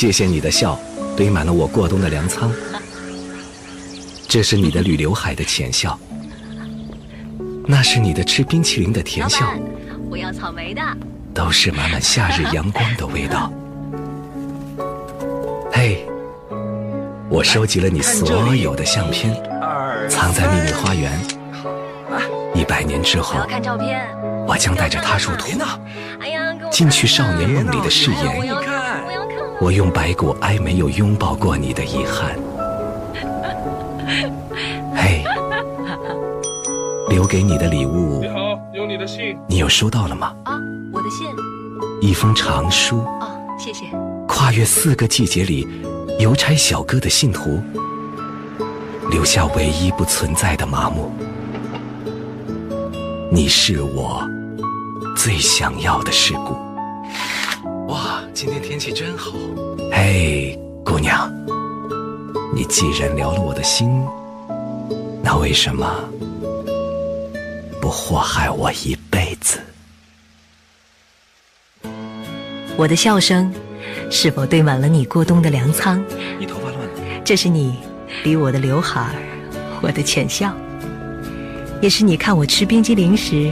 谢谢你的笑，堆满了我过冬的粮仓。这是你的捋刘海的浅笑，那是你的吃冰淇淋的甜笑。我要草莓的。都是满满夏日阳光的味道。嘿，我收集了你所有的相片，藏在秘密花园。一百年之后，我将带着它入土，进去少年梦里的誓言。我用白骨哀没有拥抱过你的遗憾。嘿，留给你的礼物，你好，有你的信，你有收到了吗？啊，我的信，一封长书。哦，谢谢。跨越四个季节里，邮差小哥的信徒，留下唯一不存在的麻木。你是我最想要的事故。哇，今天天气真好。嘿，姑娘，你既然撩了我的心，那为什么不祸害我一辈子？我的笑声是否堆满了你过冬的粮仓？你头发乱了。这是你理我的刘海儿，我的浅笑。也是你看我吃冰激凌时，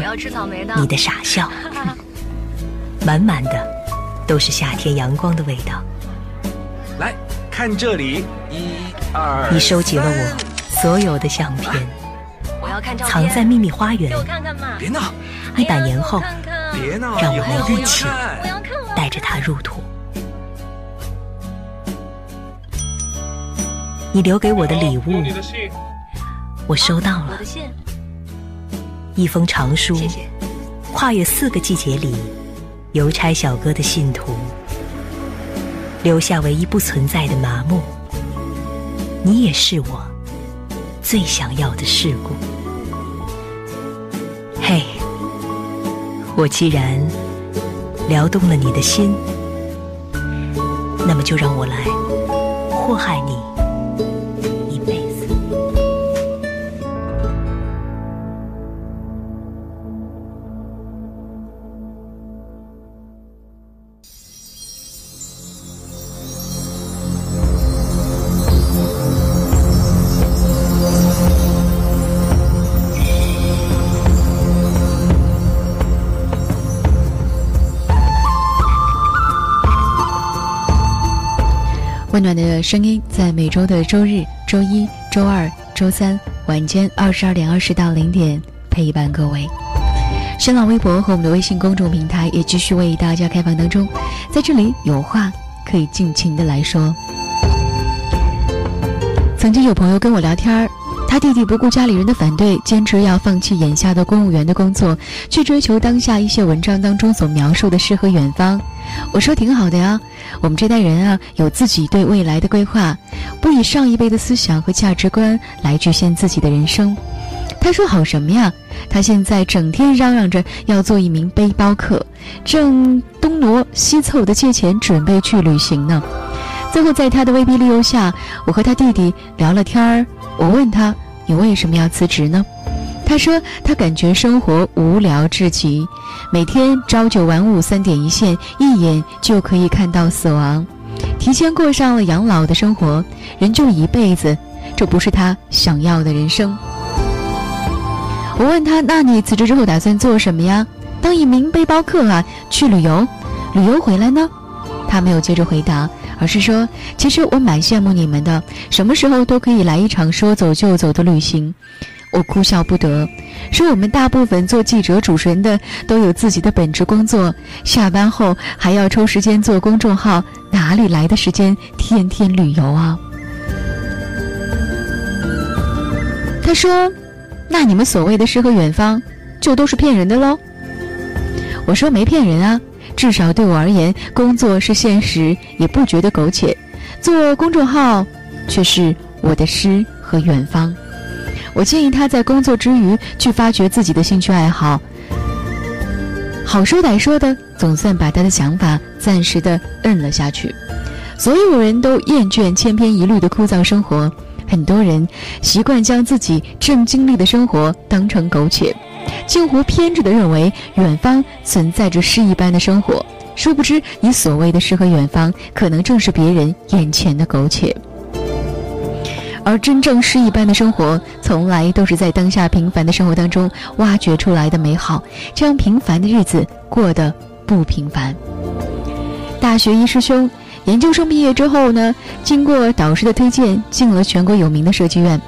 你的傻笑，满满的都是夏天阳光的味道。来看这里，一二。你收集了我所有的相片，藏在秘密花园。别闹！一百年后，别闹！让我们一起带着它入土。你留给我的礼物，我收到了。一封长书，跨越四个季节里，邮差小哥的信徒，留下唯一不存在的麻木。你也是我最想要的事故。嘿，我既然撩动了你的心，那么就让我来祸害你。温暖的声音，在每周的周日、周一、周二、周三晚间二十二点二十到零点陪伴各位。新浪微博和我们的微信公众平台也继续为大家开放当中，在这里有话可以尽情的来说。曾经有朋友跟我聊天儿，他弟弟不顾家里人的反对，坚持要放弃眼下的公务员的工作，去追求当下一些文章当中所描述的诗和远方。我说挺好的呀，我们这代人啊，有自己对未来的规划，不以上一辈的思想和价值观来局限自己的人生。他说好什么呀？他现在整天嚷嚷着要做一名背包客，正东挪西凑的借钱准备去旅行呢。最后在他的威逼利诱下，我和他弟弟聊了天儿。我问他：“你为什么要辞职呢？”他说：“他感觉生活无聊至极，每天朝九晚五，三点一线，一眼就可以看到死亡，提前过上了养老的生活。人就一辈子，这不是他想要的人生。”我问他：“那你辞职之后打算做什么呀？当一名背包客啊？去旅游？旅游回来呢？”他没有接着回答，而是说：“其实我蛮羡慕你们的，什么时候都可以来一场说走就走的旅行。”我哭笑不得，说我们大部分做记者、主持人的都有自己的本职工作，下班后还要抽时间做公众号，哪里来的时间天天旅游啊？他说：“那你们所谓的诗和远方，就都是骗人的喽？”我说：“没骗人啊，至少对我而言，工作是现实，也不觉得苟且；做公众号，却是我的诗和远方。”我建议他在工作之余去发掘自己的兴趣爱好。好说歹说的，总算把他的想法暂时的摁了下去。所有人都厌倦千篇一律的枯燥生活，很多人习惯将自己正经历的生活当成苟且，近乎偏执的认为远方存在着诗一般的生活。殊不知，你所谓的诗和远方，可能正是别人眼前的苟且。而真正诗一般的生活，从来都是在当下平凡的生活当中挖掘出来的美好。这样平凡的日子过得不平凡。大学一师兄，研究生毕业之后呢，经过导师的推荐，进了全国有名的设计院。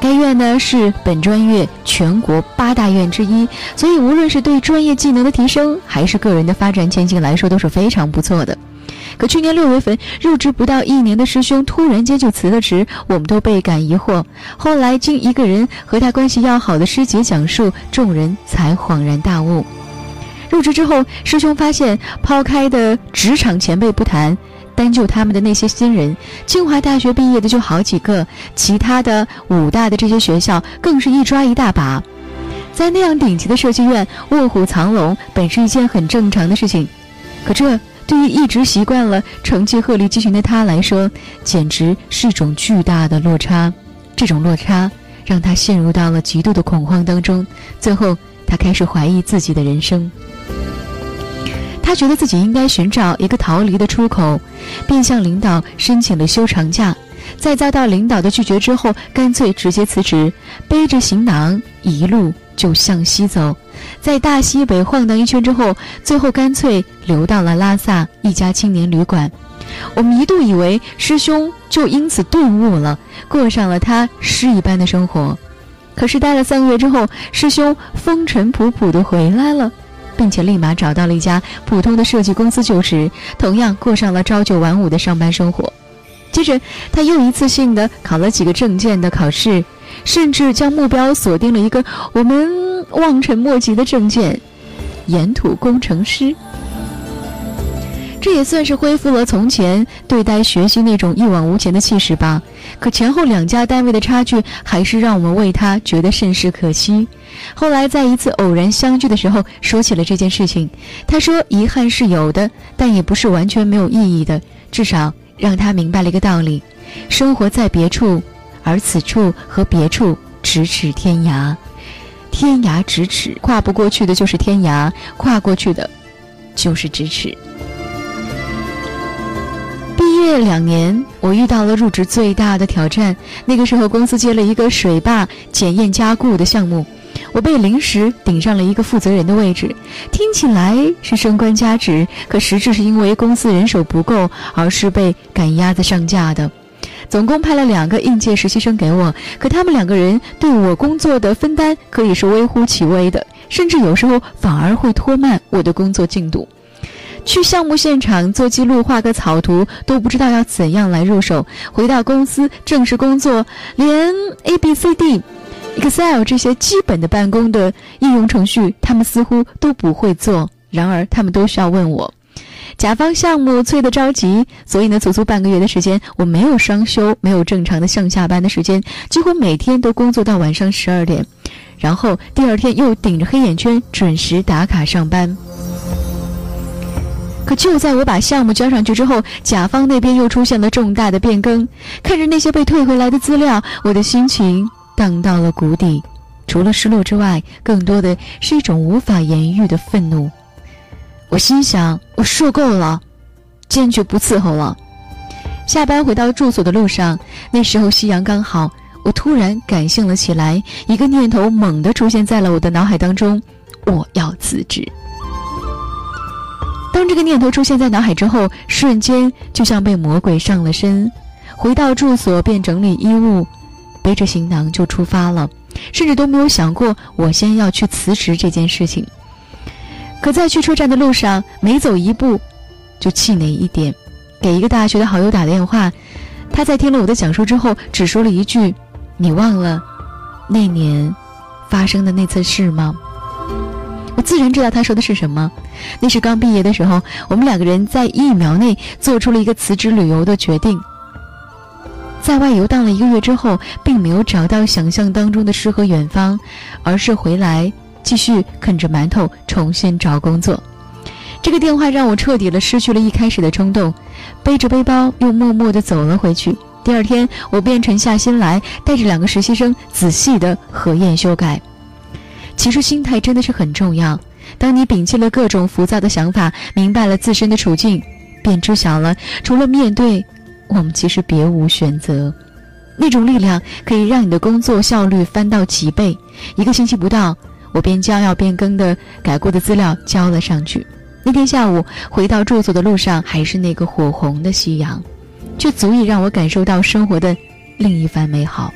该院呢是本专业全国八大院之一，所以无论是对专业技能的提升，还是个人的发展前景来说，都是非常不错的。可去年六月份入职不到一年的师兄突然间就辞了职，我们都倍感疑惑。后来经一个人和他关系要好的师姐讲述，众人才恍然大悟。入职之后，师兄发现，抛开的职场前辈不谈，单就他们的那些新人，清华大学毕业的就好几个，其他的武大的这些学校更是一抓一大把。在那样顶级的设计院，卧虎藏龙本是一件很正常的事情，可这。对于一直习惯了成绩鹤立鸡群的他来说，简直是一种巨大的落差。这种落差让他陷入到了极度的恐慌当中。最后，他开始怀疑自己的人生。他觉得自己应该寻找一个逃离的出口，便向领导申请了休长假。在遭到领导的拒绝之后，干脆直接辞职，背着行囊一路。就向西走，在大西北晃荡一圈之后，最后干脆留到了拉萨一家青年旅馆。我们一度以为师兄就因此顿悟了，过上了他诗一般的生活。可是待了三个月之后，师兄风尘仆仆地回来了，并且立马找到了一家普通的设计公司就职，同样过上了朝九晚五的上班生活。接着，他又一次性的考了几个证件的考试。甚至将目标锁定了一个我们望尘莫及的证件——岩土工程师。这也算是恢复了从前对待学习那种一往无前的气势吧。可前后两家单位的差距，还是让我们为他觉得甚是可惜。后来在一次偶然相聚的时候，说起了这件事情。他说：“遗憾是有的，但也不是完全没有意义的。至少让他明白了一个道理：生活在别处。”而此处和别处咫尺天涯，天涯咫尺，跨不过去的就是天涯，跨过去的，就是咫尺。毕业两年，我遇到了入职最大的挑战。那个时候，公司接了一个水坝检验加固的项目，我被临时顶上了一个负责人的位置。听起来是升官加职，可实质是因为公司人手不够，而是被赶鸭子上架的。总共派了两个应届实习生给我，可他们两个人对我工作的分担可以是微乎其微的，甚至有时候反而会拖慢我的工作进度。去项目现场做记录、画个草图都不知道要怎样来入手，回到公司正式工作，连 A、B、C、D、Excel 这些基本的办公的应用程序，他们似乎都不会做。然而，他们都需要问我。甲方项目催得着急，所以呢，足足半个月的时间，我没有双休，没有正常的上下班的时间，几乎每天都工作到晚上十二点，然后第二天又顶着黑眼圈准时打卡上班。可就在我把项目交上去之后，甲方那边又出现了重大的变更。看着那些被退回来的资料，我的心情荡到了谷底，除了失落之外，更多的是一种无法言喻的愤怒。我心想，我受够了，坚决不伺候了。下班回到住所的路上，那时候夕阳刚好，我突然感性了起来，一个念头猛地出现在了我的脑海当中：我要辞职。当这个念头出现在脑海之后，瞬间就像被魔鬼上了身。回到住所便整理衣物，背着行囊就出发了，甚至都没有想过我先要去辞职这件事情。可在去车站的路上，每走一步，就气馁一点。给一个大学的好友打电话，他在听了我的讲述之后，只说了一句：“你忘了那年发生的那次事吗？”我自然知道他说的是什么。那是刚毕业的时候，我们两个人在一秒内做出了一个辞职旅游的决定。在外游荡了一个月之后，并没有找到想象当中的诗和远方，而是回来。继续啃着馒头，重新找工作。这个电话让我彻底的失去了一开始的冲动，背着背包又默默的走了回去。第二天，我便沉下心来，带着两个实习生仔细的核验修改。其实心态真的是很重要。当你摒弃了各种浮躁的想法，明白了自身的处境，便知晓了，除了面对，我们其实别无选择。那种力量可以让你的工作效率翻到几倍。一个星期不到，我便将要变更的改过的资料交了上去。那天下午回到住所的路上，还是那个火红的夕阳，却足以让我感受到生活的另一番美好。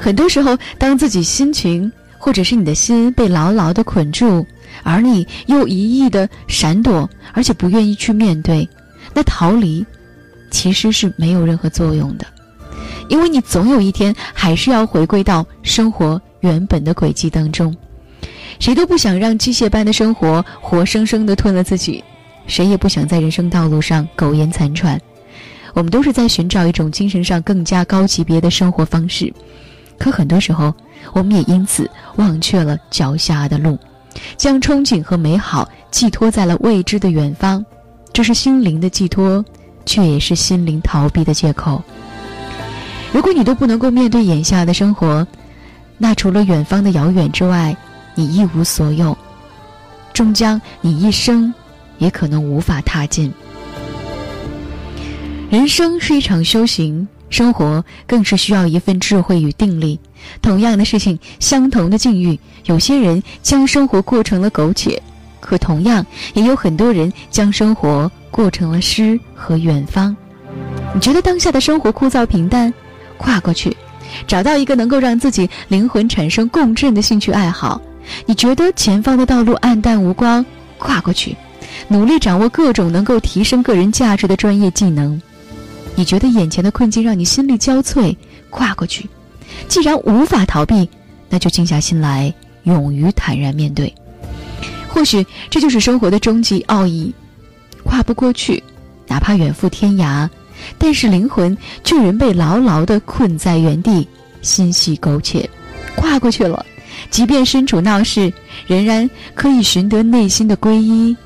很多时候，当自己心情或者是你的心被牢牢的捆住，而你又一意的闪躲，而且不愿意去面对，那逃离。其实是没有任何作用的，因为你总有一天还是要回归到生活原本的轨迹当中。谁都不想让机械般的生活活生生的吞了自己，谁也不想在人生道路上苟延残喘。我们都是在寻找一种精神上更加高级别的生活方式，可很多时候，我们也因此忘却了脚下的路，将憧憬和美好寄托在了未知的远方，这是心灵的寄托。却也是心灵逃避的借口。如果你都不能够面对眼下的生活，那除了远方的遥远之外，你一无所有，终将你一生也可能无法踏进。人生是一场修行，生活更是需要一份智慧与定力。同样的事情，相同的境遇，有些人将生活过成了苟且。可同样，也有很多人将生活过成了诗和远方。你觉得当下的生活枯燥平淡，跨过去，找到一个能够让自己灵魂产生共振的兴趣爱好。你觉得前方的道路暗淡无光，跨过去，努力掌握各种能够提升个人价值的专业技能。你觉得眼前的困境让你心力交瘁，跨过去，既然无法逃避，那就静下心来，勇于坦然面对。或许这就是生活的终极奥义，跨不过去，哪怕远赴天涯，但是灵魂却仍被牢牢地困在原地，心系苟且。跨过去了，即便身处闹市，仍然可以寻得内心的皈依，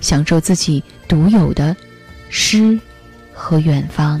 享受自己独有的诗和远方。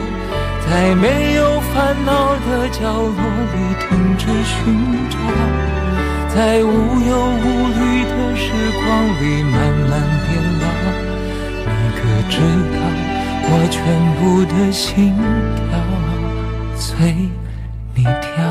在没有烦恼的角落里停止寻找，在无忧无虑的时光里慢慢变老。你可知道，我全部的心跳随你跳。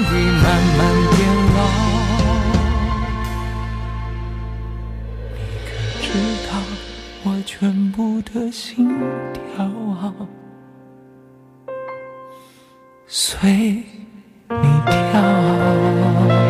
已慢慢变老。你可知道我全部的心跳啊？随你跳。